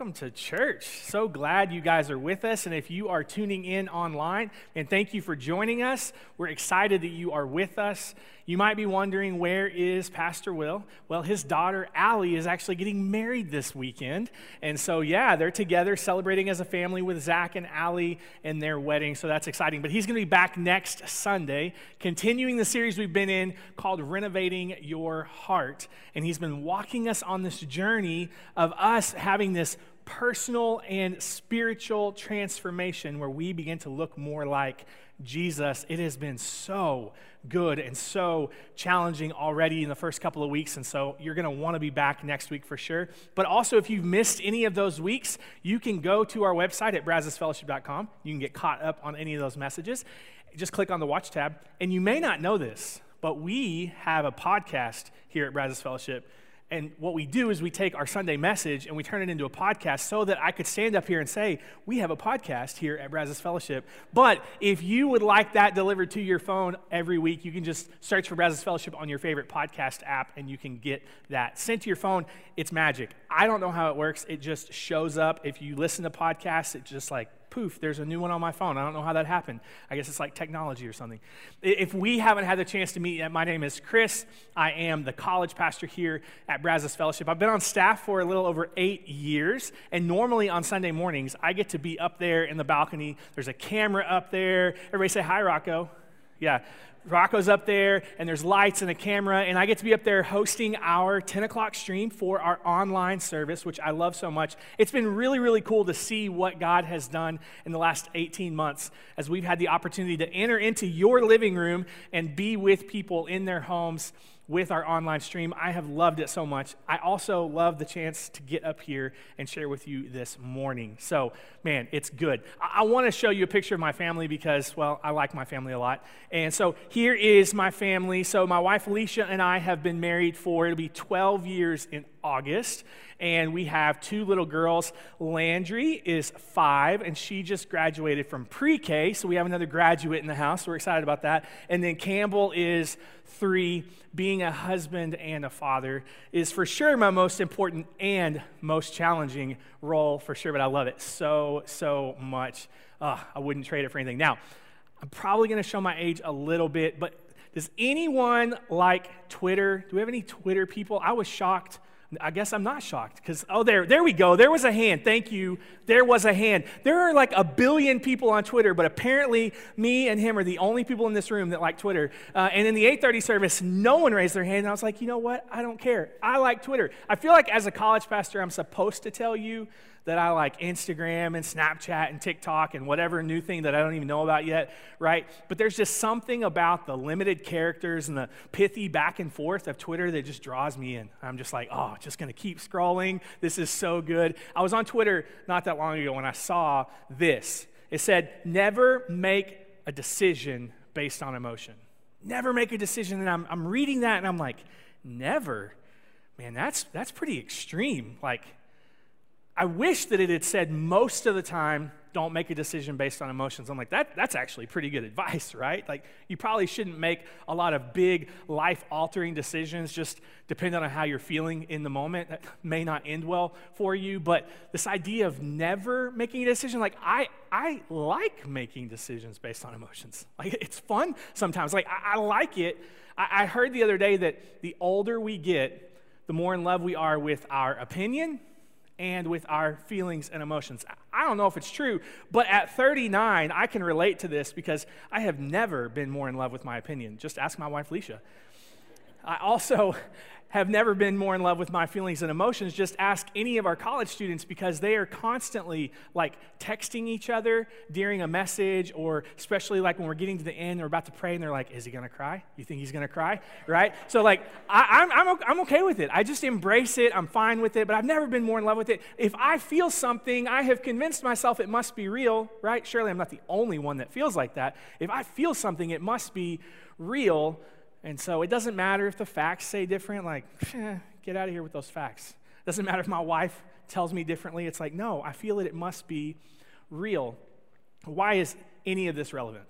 welcome to church. So glad you guys are with us. And if you are tuning in online, and thank you for joining us. We're excited that you are with us. You might be wondering, where is Pastor Will? Well, his daughter, Allie, is actually getting married this weekend. And so, yeah, they're together celebrating as a family with Zach and Allie and their wedding. So that's exciting. But he's going to be back next Sunday, continuing the series we've been in called Renovating Your Heart. And he's been walking us on this journey of us having this personal and spiritual transformation where we begin to look more like Jesus. It has been so good and so challenging already in the first couple of weeks. And so you're going to want to be back next week for sure. But also, if you've missed any of those weeks, you can go to our website at brazosfellowship.com. You can get caught up on any of those messages. Just click on the watch tab. And you may not know this, but we have a podcast here at Brazos Fellowship and what we do is we take our Sunday message and we turn it into a podcast so that I could stand up here and say, We have a podcast here at Brazos Fellowship. But if you would like that delivered to your phone every week, you can just search for Brazos Fellowship on your favorite podcast app and you can get that sent to your phone. It's magic. I don't know how it works. It just shows up. If you listen to podcasts, it just like poof, there's a new one on my phone. I don't know how that happened. I guess it's like technology or something. If we haven't had the chance to meet yet, my name is Chris. I am the college pastor here at Brazos Fellowship. I've been on staff for a little over eight years, and normally on Sunday mornings, I get to be up there in the balcony. There's a camera up there. Everybody say hi, Rocco. Yeah. Rocco's up there, and there's lights and a camera, and I get to be up there hosting our 10 o'clock stream for our online service, which I love so much. It's been really, really cool to see what God has done in the last 18 months as we've had the opportunity to enter into your living room and be with people in their homes with our online stream. I have loved it so much. I also love the chance to get up here and share with you this morning. So, man, it's good. I, I want to show you a picture of my family because, well, I like my family a lot. And so here is my family. So, my wife Alicia and I have been married for, it'll be 12 years in August. And we have two little girls. Landry is five, and she just graduated from pre K. So we have another graduate in the house. We're excited about that. And then Campbell is three. Being a husband and a father is for sure my most important and most challenging role, for sure. But I love it so, so much. Oh, I wouldn't trade it for anything. Now, I'm probably going to show my age a little bit, but does anyone like Twitter? Do we have any Twitter people? I was shocked I guess I'm not shocked because, oh, there, there we go. There was a hand. Thank you. There was a hand. There are like a billion people on Twitter, but apparently me and him are the only people in this room that like Twitter. Uh, and in the 830 service, no one raised their hand. And I was like, you know what? I don't care. I like Twitter. I feel like as a college pastor, I'm supposed to tell you that I like Instagram and Snapchat and TikTok and whatever new thing that I don't even know about yet, right? But there's just something about the limited characters and the pithy back and forth of Twitter that just draws me in. I'm just like, oh, just gonna keep scrolling. This is so good. I was on Twitter not that long ago when I saw this. It said, never make a decision based on emotion. Never make a decision. And I'm, I'm reading that and I'm like, never? Man, that's, that's pretty extreme. Like, I wish that it had said most of the time, don't make a decision based on emotions. I'm like, that, that's actually pretty good advice, right? Like, you probably shouldn't make a lot of big life altering decisions just depending on how you're feeling in the moment. That may not end well for you. But this idea of never making a decision, like, I, I like making decisions based on emotions. Like, it's fun sometimes. Like, I, I like it. I, I heard the other day that the older we get, the more in love we are with our opinion and with our feelings and emotions. I don't know if it's true, but at 39, I can relate to this because I have never been more in love with my opinion. Just ask my wife, Leisha. I also, have never been more in love with my feelings and emotions. Just ask any of our college students because they are constantly like texting each other during a message, or especially like when we're getting to the end, we're about to pray and they're like, Is he gonna cry? You think he's gonna cry? Right? So, like, I, am I'm, I'm okay with it. I just embrace it. I'm fine with it, but I've never been more in love with it. If I feel something, I have convinced myself it must be real, right? Surely I'm not the only one that feels like that. If I feel something, it must be real. And so it doesn't matter if the facts say different, like, eh, get out of here with those facts. It doesn't matter if my wife tells me differently. It's like, no, I feel it, it must be real. Why is any of this relevant?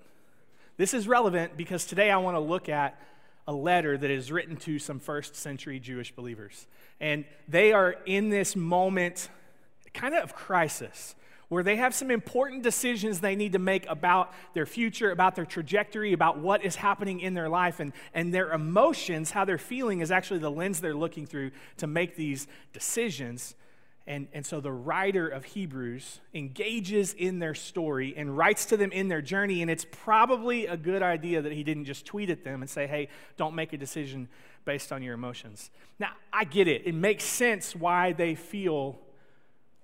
This is relevant because today I want to look at a letter that is written to some first century Jewish believers. And they are in this moment kind of crisis where they have some important decisions they need to make about their future, about their trajectory, about what is happening in their life, and, and their emotions, how they're feeling, is actually the lens they're looking through to make these decisions. And, and so the writer of Hebrews engages in their story and writes to them in their journey. And it's probably a good idea that he didn't just tweet at them and say, hey, don't make a decision based on your emotions. Now, I get it. It makes sense why they feel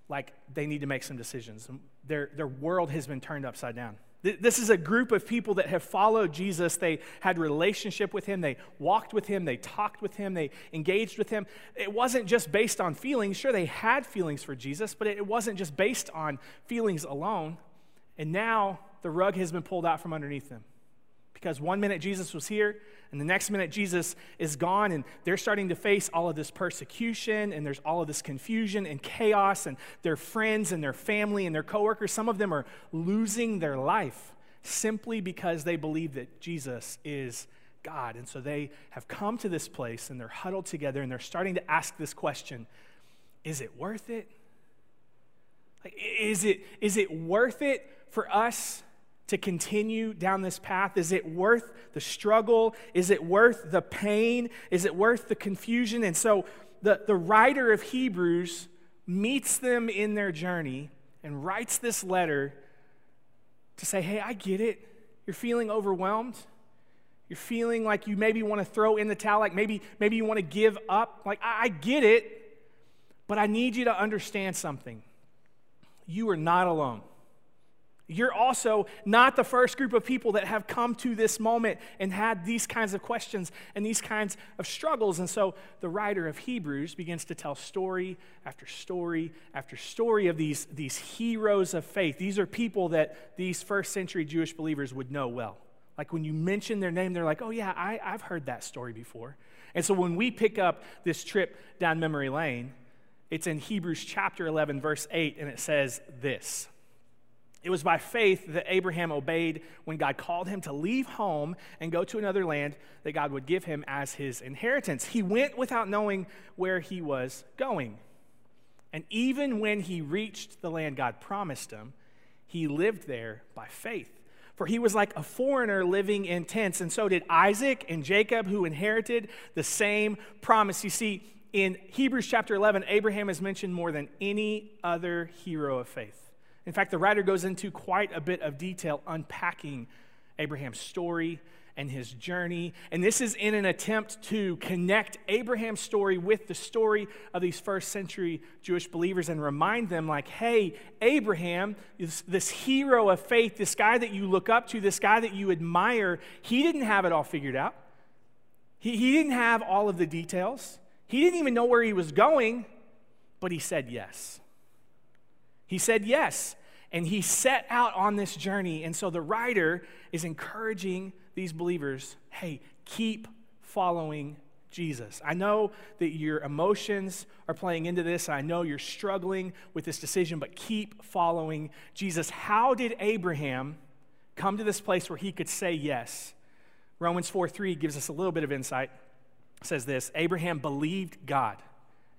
like they need to make some decisions. Their, their world has been turned upside down. This is a group of people that have followed Jesus. They had relationship with him. They walked with him. They talked with him. They engaged with him. It wasn't just based on feelings. Sure, they had feelings for Jesus, but it wasn't just based on feelings alone. And now the rug has been pulled out from underneath them. Because one minute Jesus was here, and the next minute Jesus is gone, and they're starting to face all of this persecution, and there's all of this confusion and chaos, and their friends and their family and their coworkers, some of them are losing their life simply because they believe that Jesus is God. And so they have come to this place and they're huddled together and they're starting to ask this question Is it worth it? Like, is, it is it worth it for us to continue down this path? Is it worth the struggle? Is it worth the pain? Is it worth the confusion? And so the, the writer of Hebrews meets them in their journey and writes this letter to say, hey, I get it. You're feeling overwhelmed. You're feeling like you maybe want to throw in the towel, like maybe, maybe you want to give up. Like, I, I get it, but I need you to understand something. You are not alone. You're also not the first group of people that have come to this moment and had these kinds of questions and these kinds of struggles. And so the writer of Hebrews begins to tell story after story after story of these, these heroes of faith. These are people that these first century Jewish believers would know well. Like when you mention their name, they're like, oh, yeah, I, I've heard that story before. And so when we pick up this trip down memory lane, it's in Hebrews chapter 11, verse 8, and it says this. It was by faith that Abraham obeyed when God called him to leave home and go to another land that God would give him as his inheritance. He went without knowing where he was going. And even when he reached the land God promised him, he lived there by faith. For he was like a foreigner living in tents, and so did Isaac and Jacob, who inherited the same promise. You see, in Hebrews chapter 11, Abraham is mentioned more than any other hero of faith. In fact, the writer goes into quite a bit of detail unpacking Abraham's story and his journey. And this is in an attempt to connect Abraham's story with the story of these first century Jewish believers and remind them, like, hey, Abraham, this, this, hero of faith, this guy that you look up to, this guy that you admire, he didn't have it all figured out. He, he didn't have all of the details. He didn't even know where he was going, but he said yes. He said yes, and he set out on this journey. And so the writer is encouraging these believers hey, keep following Jesus. I know that your emotions are playing into this. I know you're struggling with this decision, but keep following Jesus. How did Abraham come to this place where he could say yes? Romans 4 3 gives us a little bit of insight. It says this Abraham believed God,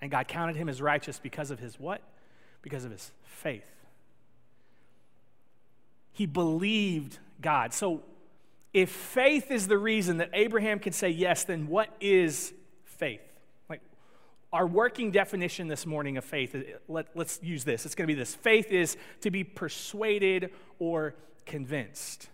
and God counted him as righteous because of his what? Because of his faith. He believed God. So, if faith is the reason that Abraham can say yes, then what is faith? Like our working definition this morning of faith, is let, us use this. It's going to be this faith is to be persuaded or convinced.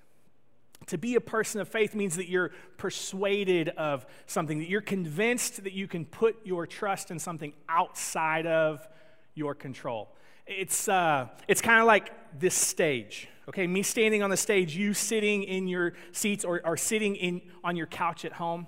To be a person of faith means that you're persuaded of something, that you're convinced that you can put your trust in something outside of your control. It's, uh, it's kind of like this stage, okay? Me standing on the stage, you sitting in your seats or, or sitting in, on your couch at home.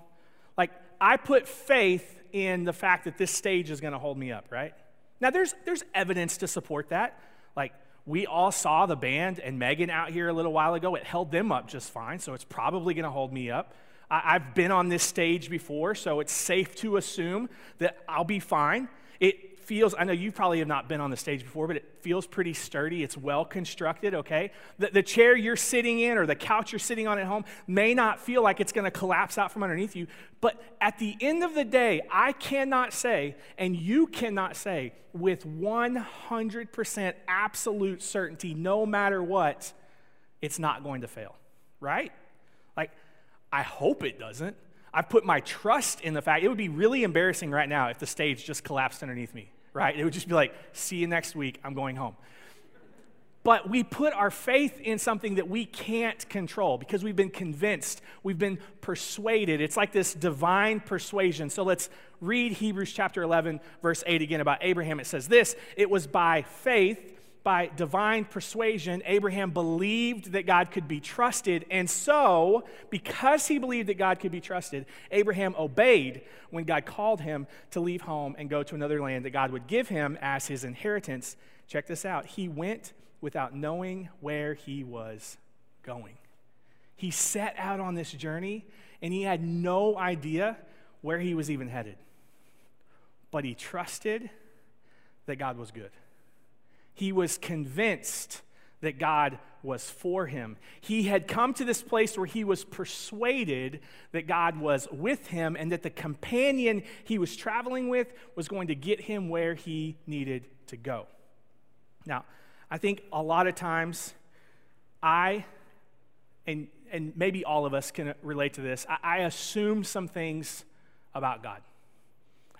Like, I put faith in the fact that this stage is going to hold me up, right? Now, there's, there's evidence to support that. Like, we all saw the band and Megan out here a little while ago. It held them up just fine, so it's probably going to hold me up. I, have been on this stage before, so it's safe to assume that I'll be fine. It feels, I know you probably have not been on the stage before, but it feels pretty sturdy. It's well constructed, okay? The, the chair you're sitting in or the couch you're sitting on at home may not feel like it's to collapse out from underneath you, but at the end of the day, I cannot say, and you cannot say with 100% absolute certainty, no matter what, it's not going to fail, right? Like, I hope it doesn't. I've put my trust in the fact it would be really embarrassing right now if the stage just collapsed underneath me right? It would just be like, see you next week, I'm going home. But we put our faith in something that we can't control because we've been convinced, we've been persuaded. It's like this divine persuasion. So let's read Hebrews chapter 11, verse 8 again about Abraham. It says this It was by faith by divine persuasion, Abraham believed that God could be trusted. And so, because he believed that God could be trusted, Abraham obeyed when God called him to leave home and go to another land that God would give him as his inheritance. Check this out. He went without knowing where he was going. He set out on this journey and he had no idea where he was even headed. But he trusted that God was good. He was convinced that God was for him. He had come to this place where he was persuaded that God was with him and that the companion he was traveling with was going to get him where he needed to go. Now, I think a lot of times I, and, and maybe all of us can relate to this, I, I assume some things about God.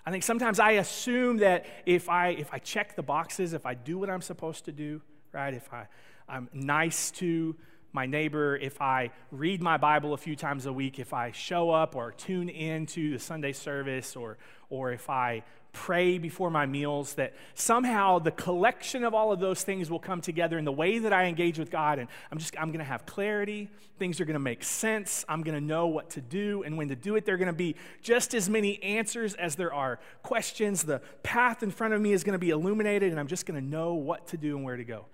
I think sometimes I assume that if I, if I check the boxes, if I do what I'm supposed to do, right, if I, I'm nice to my neighbor, if I read my Bible a few times a week, if I show up or tune in to the Sunday service, or, or if I pray before my meals, that somehow the collection of all of those things will come together in the way that I engage with God. And I'm just, I'm going to have clarity. Things are going to make sense. I'm going to know what to do and when to do it. There are going to be just as many answers as there are questions. The path in front of me is going to be illuminated, and I'm just going to know what to do and where to go.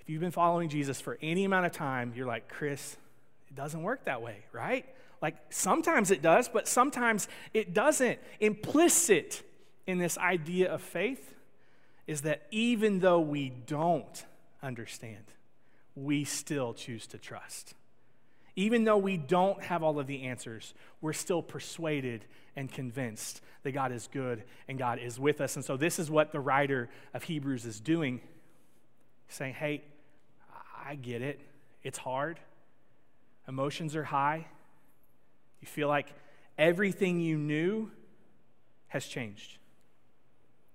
If you've been following Jesus for any amount of time, you're like, Chris, it doesn't work that way, right? Like sometimes it does, but sometimes it doesn't. Implicit in this idea of faith is that even though we don't understand, we still choose to trust. Even though we don't have all of the answers, we're still persuaded and convinced that God is good and God is with us. And so, this is what the writer of Hebrews is doing saying, Hey, I get it. It's hard. Emotions are high. You feel like everything you knew has changed.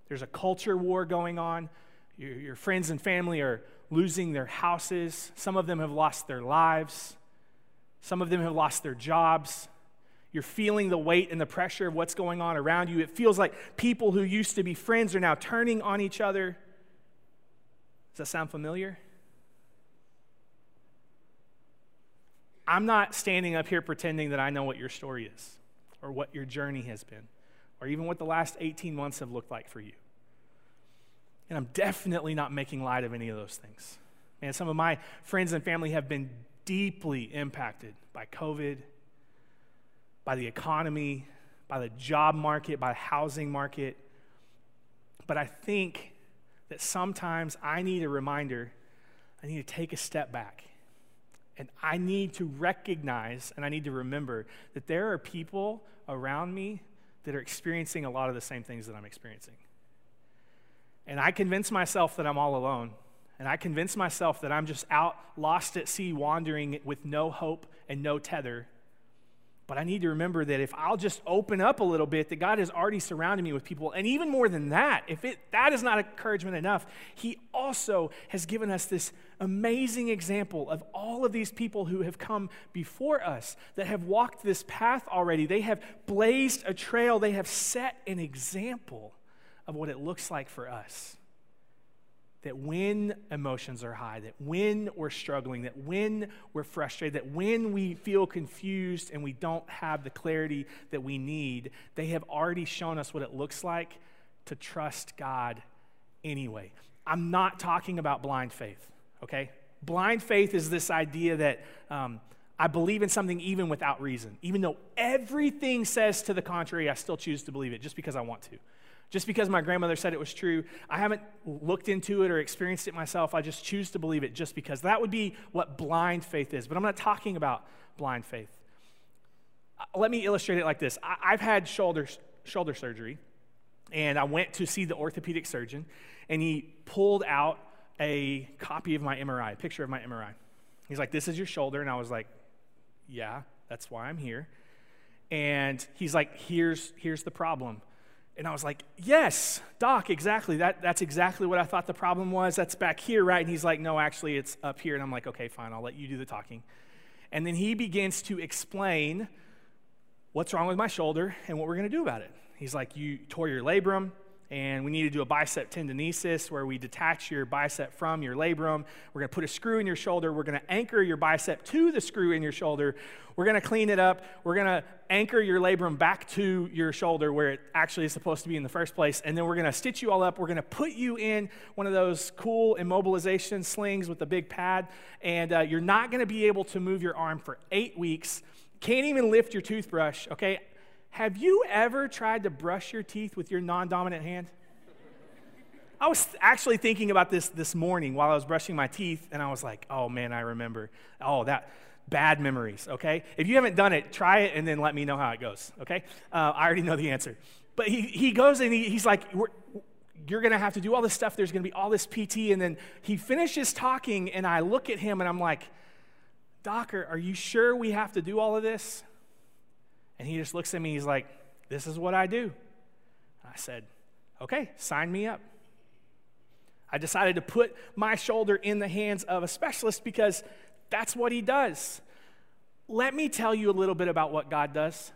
There's a culture war going on. Your, your, friends and family are losing their houses. Some of them have lost their lives. Some of them have lost their jobs. You're feeling the weight and the pressure of what's going on around you. It feels like people who used to be friends are now turning on each other. Does that sound familiar? I'm not standing up here pretending that I know what your story is or what your journey has been or even what the last 18 months have looked like for you. And I'm definitely not making light of any of those things. And some of my friends and family have been deeply impacted by COVID, by the economy, by the job market, by the housing market. But I think that sometimes I need a reminder, I need to take a step back. And I need to recognize and I need to remember that there are people around me that are experiencing a lot of the same things that I'm experiencing. And I convince myself that I'm all alone. And I convince myself that I'm just out lost at sea, wandering with no hope and no tether. But I need to remember that if I'll just open up a little bit, that God has already surrounded me with people. And even more than that, if it, that is not encouragement enough, He also has given us this amazing example of all of these people who have come before us, that have walked this path already. They have blazed a trail, they have set an example of what it looks like for us that when emotions are high, that when we're struggling, that when we're frustrated, that when we feel confused and we don't have the clarity that we need, they have already shown us what it looks like to trust God anyway. I'm not talking about blind faith, okay? Blind faith is this idea that um, I believe in something even without reason. Even though everything says to the contrary, I still choose to believe it just because I want to. Just because my grandmother said it was true, I haven't looked into it or experienced it myself. I just choose to believe it just because. That would be what blind faith is. But I'm not talking about blind faith. Uh, let me illustrate it like this I, have had shoulder, shoulder surgery, and I went to see the orthopedic surgeon, and he pulled out a copy of my MRI, a picture of my MRI. He's like, This is your shoulder. And I was like, Yeah, that's why I'm here. And he's like, Here's, here's the problem and I was like, Yes, Doc, exactly. That, that's exactly what I thought the problem was. That's back here, right? And he's like, No, actually, it's up here. And I'm like, Okay, fine, I'll let you do the talking. And then he begins to explain what's wrong with my shoulder and what we're going to do about it. He's like, You tore your labrum and we need to do a bicep tenodesis where we detach your bicep from your labrum. We're going to put a screw in your shoulder. We're going to anchor your bicep to the screw in your shoulder. We're going to clean it up. We're going to anchor your labrum back to your shoulder where it actually is supposed to be in the first place. And then we're going to stitch you all up. We're going to put you in one of those cool immobilization slings with a big pad. And uh, you're not going to be able to move your arm for eight weeks. Can't even lift your toothbrush, okay? Have you ever tried to brush your teeth with your non dominant hand? I was actually thinking about this this morning while I was brushing my teeth, and I was like, oh man, I remember. Oh, that bad memories, okay? If you haven't done it, try it and then let me know how it goes, okay? Uh, I already know the answer. But he, he goes and he, he's like, you're going to have to do all this stuff. There's going to be all this PT. And then he finishes talking, and I look at him and I'm like, Docker, are you sure we have to do all of this? And he just looks at me, he's like, This is what I do. I said, Okay, sign me up. I decided to put my shoulder in the hands of a specialist because that's what he does. Let me tell you a little bit about what God does.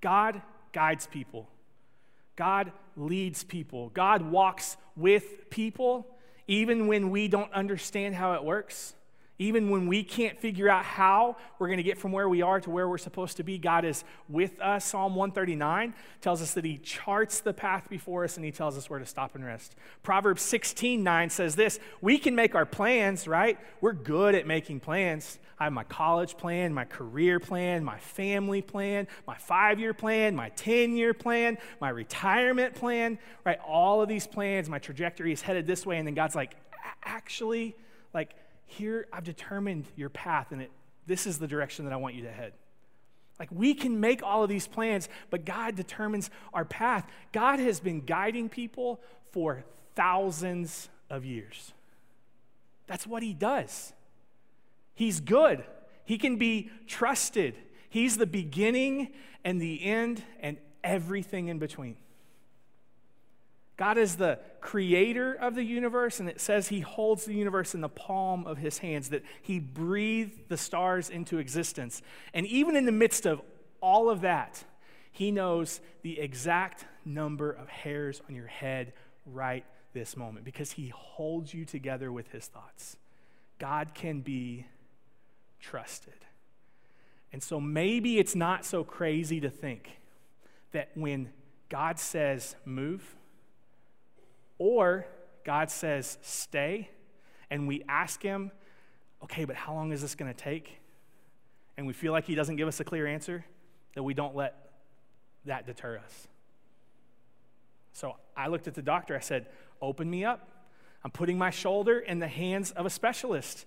God guides people, God leads people, God walks with people, even when we don't understand how it works. Even when we can't figure out how we're going to get from where we are to where we're supposed to be, God is with us. Psalm 139 tells us that He charts the path before us and He tells us where to stop and rest. Proverbs 16 9 says this We can make our plans, right? We're good at making plans. I have my college plan, my career plan, my family plan, my five year plan, my 10 year plan, my retirement plan, right? All of these plans, my trajectory is headed this way. And then God's like, actually, like, here I've determined your path, and it, this is the direction that I want you to head. Like we can make all of these plans, but God determines our path. God has been guiding people for thousands of years. That's what He does. He's good, He can be trusted. He's the beginning and the end and everything in between. God is the creator of the universe, and it says he holds the universe in the palm of his hands, that he breathed the stars into existence. And even in the midst of all of that, he knows the exact number of hairs on your head right this moment because he holds you together with his thoughts. God can be trusted. And so maybe it's not so crazy to think that when God says move, or God says, stay, and we ask Him, okay, but how long is this going to take? And we feel like He doesn't give us a clear answer, that we don't let that deter us. So I looked at the doctor. I said, open me up. I'm putting my shoulder in the hands of a specialist.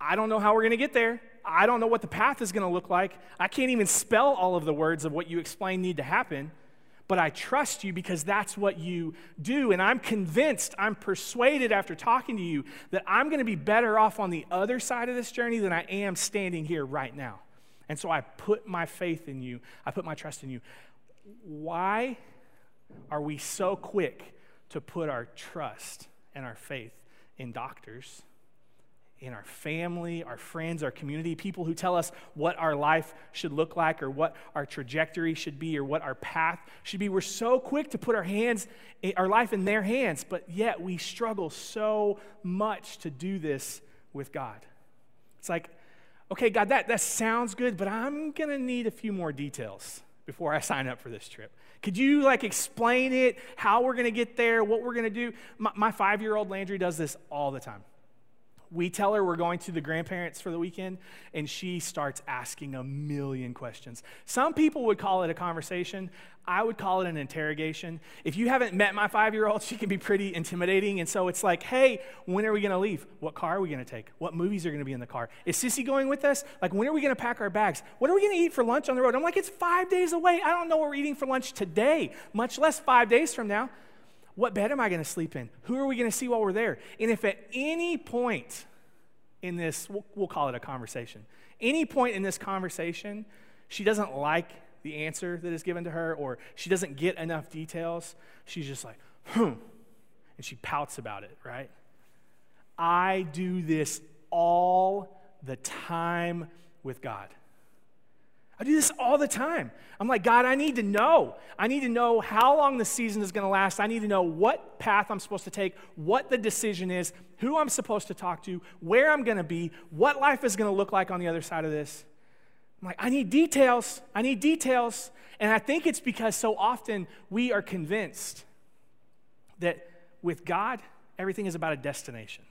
I don't know how we're going to get there. I don't know what the path is going to look like. I can't even spell all of the words of what you explain need to happen but I trust you because that's what you do. And I'm convinced, I'm persuaded after talking to you that I'm going to be better off on the other side of this journey than I am standing here right now. And so I put my faith in you, I put my trust in you. Why are we so quick to put our trust and our faith in doctors? In our family, our friends, our community, people who tell us what our life should look like or what our trajectory should be or what our path should be. We're so quick to put our hands, eh, our life in their hands, but yet we struggle so much to do this with God. It's like, okay, God, that, that sounds good, but I'm to need a few more details before I sign up for this trip. Could you like explain it, how we're to get there, what we're to do? My, my five year old Landry does this all the time we tell her we're going to the grandparents for the weekend, and she starts asking a million questions. Some people would call it a conversation. I would call it an interrogation. If you haven't met my five year old, she can be pretty intimidating. And so it's like, hey, when are we going to leave? What car are we going to take? What movies are going to be in the car? Is Sissy going with us? Like, when are we going to pack our bags? What are we going to eat for lunch on the road? I'm like, it's five days away. I don't know what we're eating for lunch today, much less five days from now. What bed am I going to sleep in? Who are we going to see while we're there? And if at any point in this, we'll, we'll, call it a conversation, any point in this conversation, she doesn't like the answer that is given to her or she doesn't get enough details, she's just like, hmm, and she pouts about it, right? I do this all the time with God. I do this all the time. I'm like, God, I need to know. I need to know how long the season is going to last. I need to know what path I'm supposed to take, what the decision is, who I'm supposed to talk to, where I'm going to be, what life is going to look like on the other side of this. I'm like, I need details. I need details. And I think it's because so often we are convinced that with God, everything is about a destination.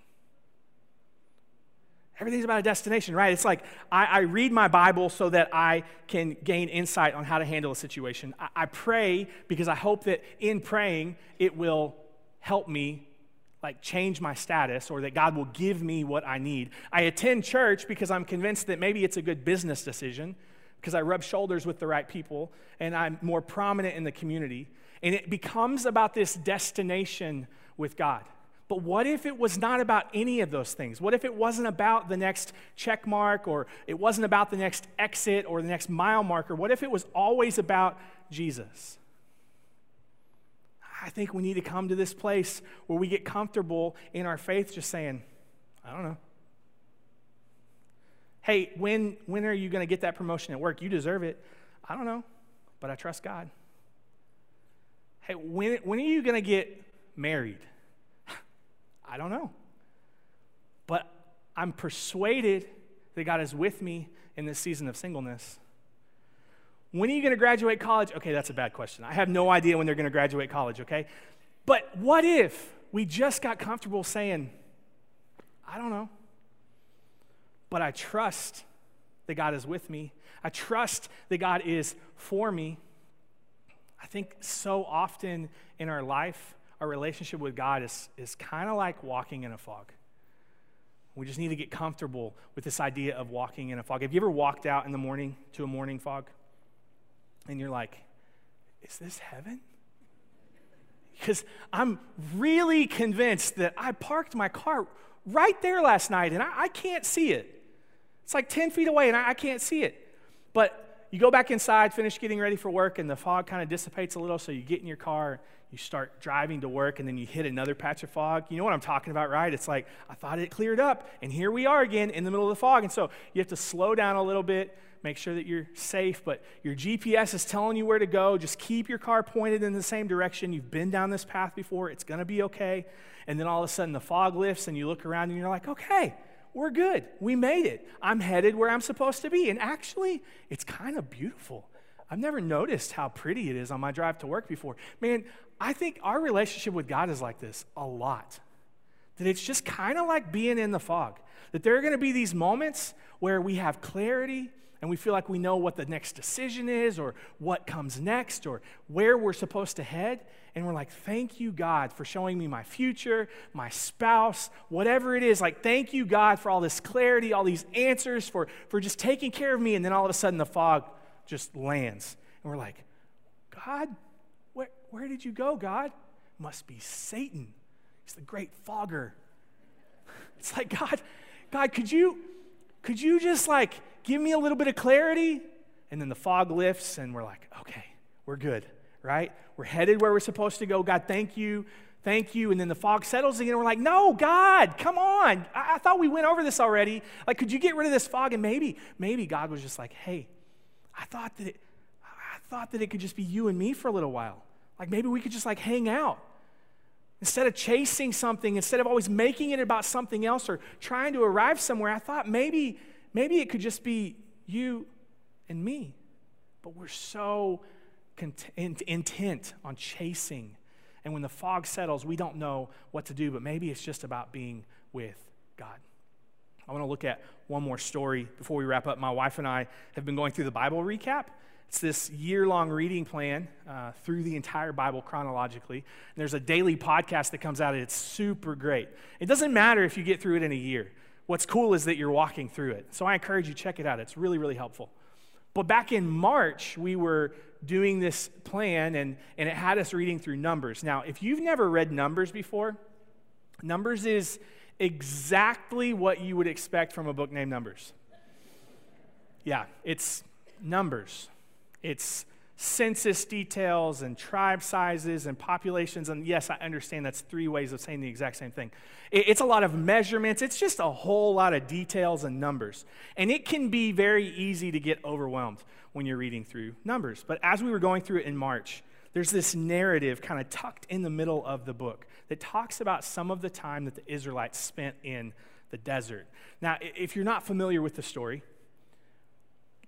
Everything's about a destination, right? It's like I, I, read my Bible so that I can gain insight on how to handle a situation. I, I pray because I hope that in praying it will help me like change my status or that God will give me what I need. I attend church because I'm convinced that maybe it's a good business decision because I rub shoulders with the right people and I'm more prominent in the community. And it becomes about this destination with God. But what if it was not about any of those things? What if it wasn't about the next check mark or it wasn't about the next exit or the next mile marker? What if it was always about Jesus? I think we need to come to this place where we get comfortable in our faith just saying, I don't know. Hey, when, when are you going to get that promotion at work? You deserve it. I don't know, but I trust God. Hey, when, when are you going to get married? I don't know. But I'm persuaded that God is with me in this season of singleness. When are you going to graduate college? Okay, that's a bad question. I have no idea when they're going to graduate college, okay? But what if we just got comfortable saying, I don't know, but I trust that God is with me. I trust that God is for me. I think so often in our life, our relationship with God is, is kind of like walking in a fog. We just need to get comfortable with this idea of walking in a fog. Have you ever walked out in the morning to a morning fog? And you're like, is this heaven? Because I'm really convinced that I parked my car right there last night and I, I can't see it. It's like 10 feet away and I, I can't see it. But you go back inside, finish getting ready for work, and the fog kind of dissipates a little, so you get in your car you start driving to work and then you hit another patch of fog. You know what I'm talking about, right? It's like, I thought it cleared up, and here we are again in the middle of the fog. And so you have to slow down a little bit, make sure that you're safe, but your GPS is telling you where to go. Just keep your car pointed in the same direction. You've been down this path before, it's going to be okay. And then all of a sudden the fog lifts, and you look around and you're like, okay, we're good. We made it. I'm headed where I'm supposed to be. And actually, it's kind of beautiful. I've never noticed how pretty it is on my drive to work before. Man, I think our relationship with God is like this a lot. That it's just kind of like being in the fog. That there are going to be these moments where we have clarity and we feel like we know what the next decision is or what comes next or where we're supposed to head. And we're like, thank you, God, for showing me my future, my spouse, whatever it is. Like, thank you, God, for all this clarity, all these answers, for, for just taking care of me. And then all of a sudden the fog just lands. And we're like, God, where, where did you go, God? Must be Satan. He's the great fogger. It's like, God, God, could you, Could you just like give me a little bit of clarity? And then the fog lifts, and we're like, Okay, we're good, right? We're headed where we're supposed to go. God, thank you. Thank you. And then the fog settles again. And we're like, no, God, come on. I-, I thought we went over this already. Like, could you get rid of this fog? And maybe, maybe God was just like, hey, I thought that it, I thought that it could just be you and me for a little while. Like maybe we could just like hang out. Instead of chasing something, instead of always making it about something else or trying to arrive somewhere, I thought maybe, maybe it could just be you and me. But we're so content, intent on chasing. And when the fog settles, we don't know what to do, but maybe it's just about being with God. I want to look at one more story before we wrap up. My wife and I have been going through the Bible recap. It's this year long reading plan uh, through the entire Bible chronologically. And there's a daily podcast that comes out, and it's super great. It doesn't matter if you get through it in a year. What's cool is that you're walking through it. So I encourage you, check it out. It's really, really helpful. But back in March, we were doing this plan, and, and it had us reading through Numbers. Now, if you've never read Numbers before, Numbers is exactly what you would expect from a book named Numbers. Yeah, it's Numbers. It's census details and tribe sizes and populations. And yes, I understand that's three ways of saying the exact same thing. It's a lot of measurements, it's just a whole lot of details and numbers. And it can be very easy to get overwhelmed when you're reading through numbers. But as we were going through it in March, there's this narrative kind of tucked in the middle of the book that talks about some of the time that the Israelites spent in the desert. Now, if you're not familiar with the story,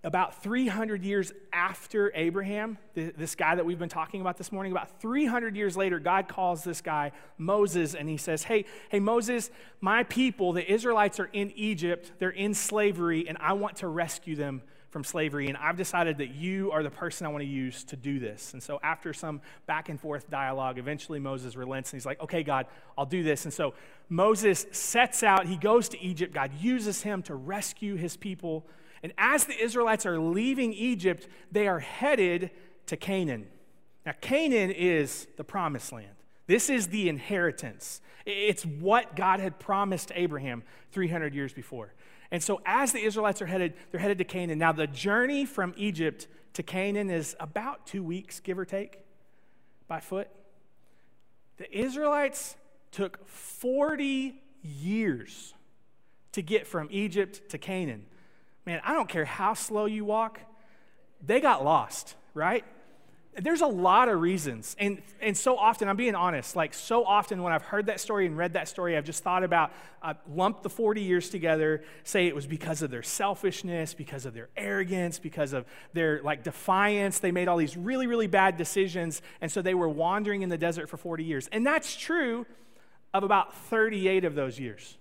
about 300 years after Abraham, this guy that we've been talking about this morning, about 300 years later, God calls this guy Moses and he says, Hey, hey, Moses, my people, the Israelites are in Egypt, they're in slavery, and I want to rescue them from slavery. And I've decided that you are the person I want to use to do this. And so, after some back and forth dialogue, eventually Moses relents and he's like, Okay, God, I'll do this. And so, Moses sets out, he goes to Egypt. God uses him to rescue his people and as the Israelites are leaving Egypt, they are headed to Canaan. Now, Canaan is the promised land. This is the inheritance. It's what God had promised Abraham 300 years before. And so, as the Israelites are headed, they're headed to Canaan. Now, the journey from Egypt to Canaan is about two weeks, give or take, by foot. The Israelites took 40 years to get from Egypt to Canaan man, I don't care how slow you walk, they got lost, right? There's a lot of reasons. And, and so often, I'm being honest, like so often when I've heard that story and read that story, I've just thought about, uh, lump the 40 years together, say it was because of their selfishness, because of their arrogance, because of their like defiance. They made all these really, really bad decisions. And so they were wandering in the desert for 40 years. And that's true of about 38 of those years.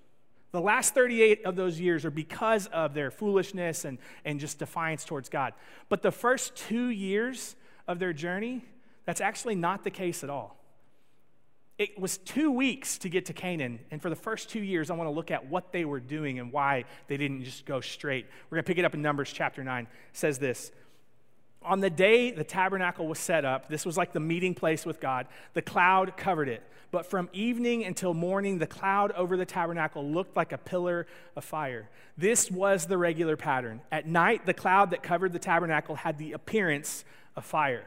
The last 38 of those years are because of their foolishness and, and just defiance towards God. But the first two years of their journey, that's actually not the case at all. It was two weeks to get to Canaan, and for the first two years, I want to look at what they were doing and why they didn't just go straight. We're going to pick it up in Numbers chapter 9. It says this On the day the tabernacle was set up, this was like the meeting place with God, the cloud covered it but from evening until morning, the cloud over the tabernacle looked like a pillar of fire. This was the regular pattern. At night, the cloud that covered the tabernacle had the appearance of fire.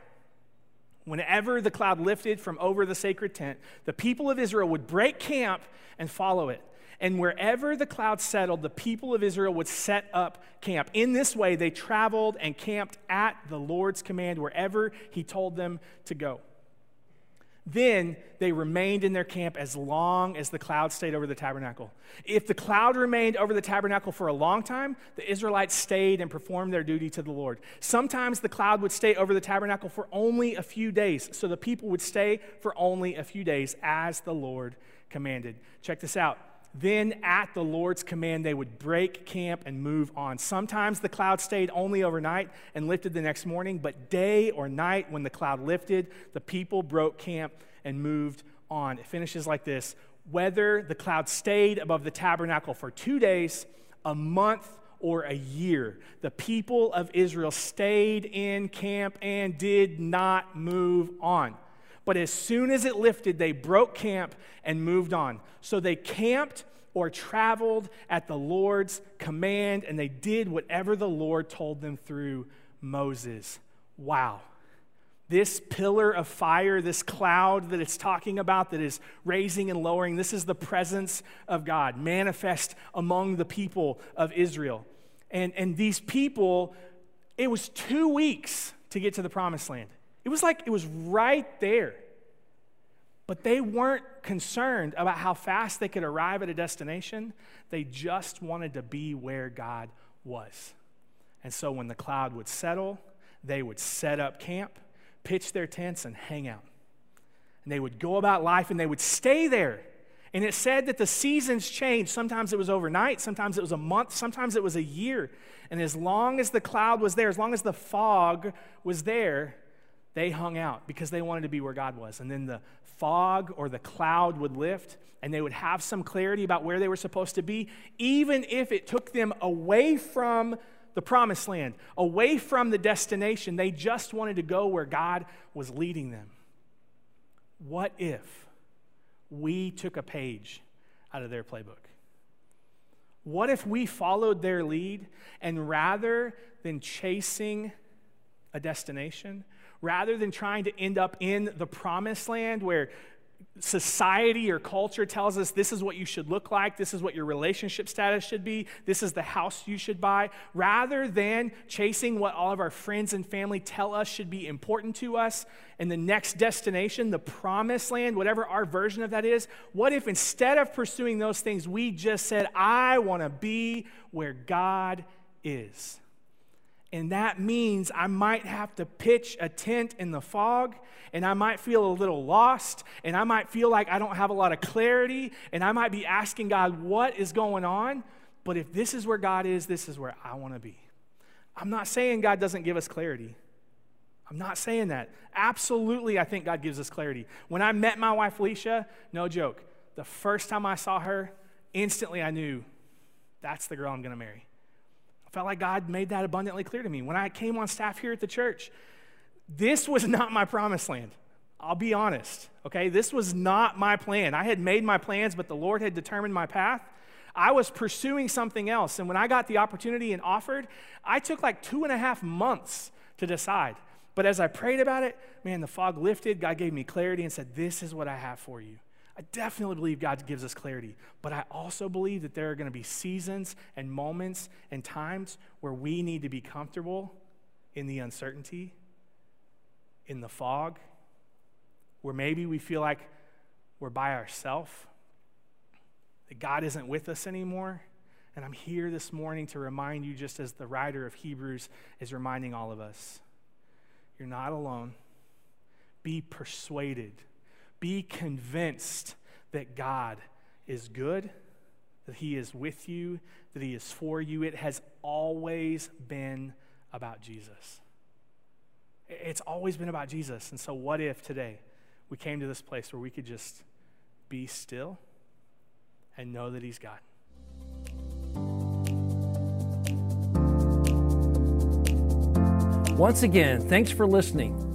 Whenever the cloud lifted from over the sacred tent, the people of Israel would break camp and follow it. And wherever the cloud settled, the people of Israel would set up camp. In this way, they traveled and camped at the Lord's command wherever He told them to go. Then they remained in their camp as long as the cloud stayed over the tabernacle. If the cloud remained over the tabernacle for a long time, the Israelites stayed and performed their duty to the Lord. Sometimes the cloud would stay over the tabernacle for only a few days, so the people would stay for only a few days as the Lord commanded. Check this out. Then, at the Lord's command, they would break camp and move on. Sometimes the cloud stayed only overnight and lifted the next morning, but day or night, when the cloud lifted, the people broke camp and moved on. It finishes like this Whether the cloud stayed above the tabernacle for two days, a month, or a year, the people of Israel stayed in camp and did not move on. But as soon as it lifted, they broke camp and moved on. So they camped or traveled at the Lord's command, and they did whatever the Lord told them through Moses. Wow. This pillar of fire, this cloud that it's talking about that is raising and lowering, this is the presence of God manifest among the people of Israel. And, and these people, it was two weeks to get to the promised land. It was like it was right there. But they weren't concerned about how fast they could arrive at a destination. They just wanted to be where God was. And so when the cloud would settle, they would set up camp, pitch their tents, and hang out. And they would go about life and they would stay there. And it said that the seasons changed. Sometimes it was overnight, sometimes it was a month, sometimes it was a year. And as long as the cloud was there, as long as the fog was there, they hung out because they wanted to be where God was. And then the fog or the cloud would lift and they would have some clarity about where they were supposed to be, even if it took them away from the promised land, away from the destination. They just wanted to go where God was leading them. What if we took a page out of their playbook? What if we followed their lead and rather than chasing a destination, rather than trying to end up in the promised land where society or culture tells us this is what you should look like, this is what your relationship status should be, this is the house you should buy, rather than chasing what all of our friends and family tell us should be important to us and the next destination, the promised land, whatever our version of that is, what if instead of pursuing those things, we just said, I want to be where God is? And that means I might have to pitch a tent in the fog, and I might feel a little lost, and I might feel like I don't have a lot of clarity, and I might be asking God, what is going on? But if this is where God is, this is where I want to be. I'm not saying God doesn't give us clarity. I'm not saying that. Absolutely, I think God gives us clarity. When I met my wife, Felicia, no joke, the first time I saw her, instantly I knew that's the girl I'm going to marry felt like God made that abundantly clear to me. When I came on staff here at the church, this was not my promised land. I'll be honest, okay? This was not my plan. I had made my plans, but the Lord had determined my path. I was pursuing something else. And when I got the opportunity and offered, I took like two and a half months to decide. But as I prayed about it, man, the fog lifted. God gave me clarity and said, This is what I have for you. I definitely believe God gives us clarity, but I also believe that there are going to be seasons and moments and times where we need to be comfortable in the uncertainty, in the fog, where maybe we feel like we're by ourselves, that God isn't with us anymore. And I'm here this morning to remind you, just as the writer of Hebrews is reminding all of us, you're not alone. Be persuaded be convinced that God is good, that He is with you, that He is for you. It has always been about Jesus. It's always been about Jesus. And so, what if today we came to this place where we could just be still and know that He's God? Once again, thanks for listening.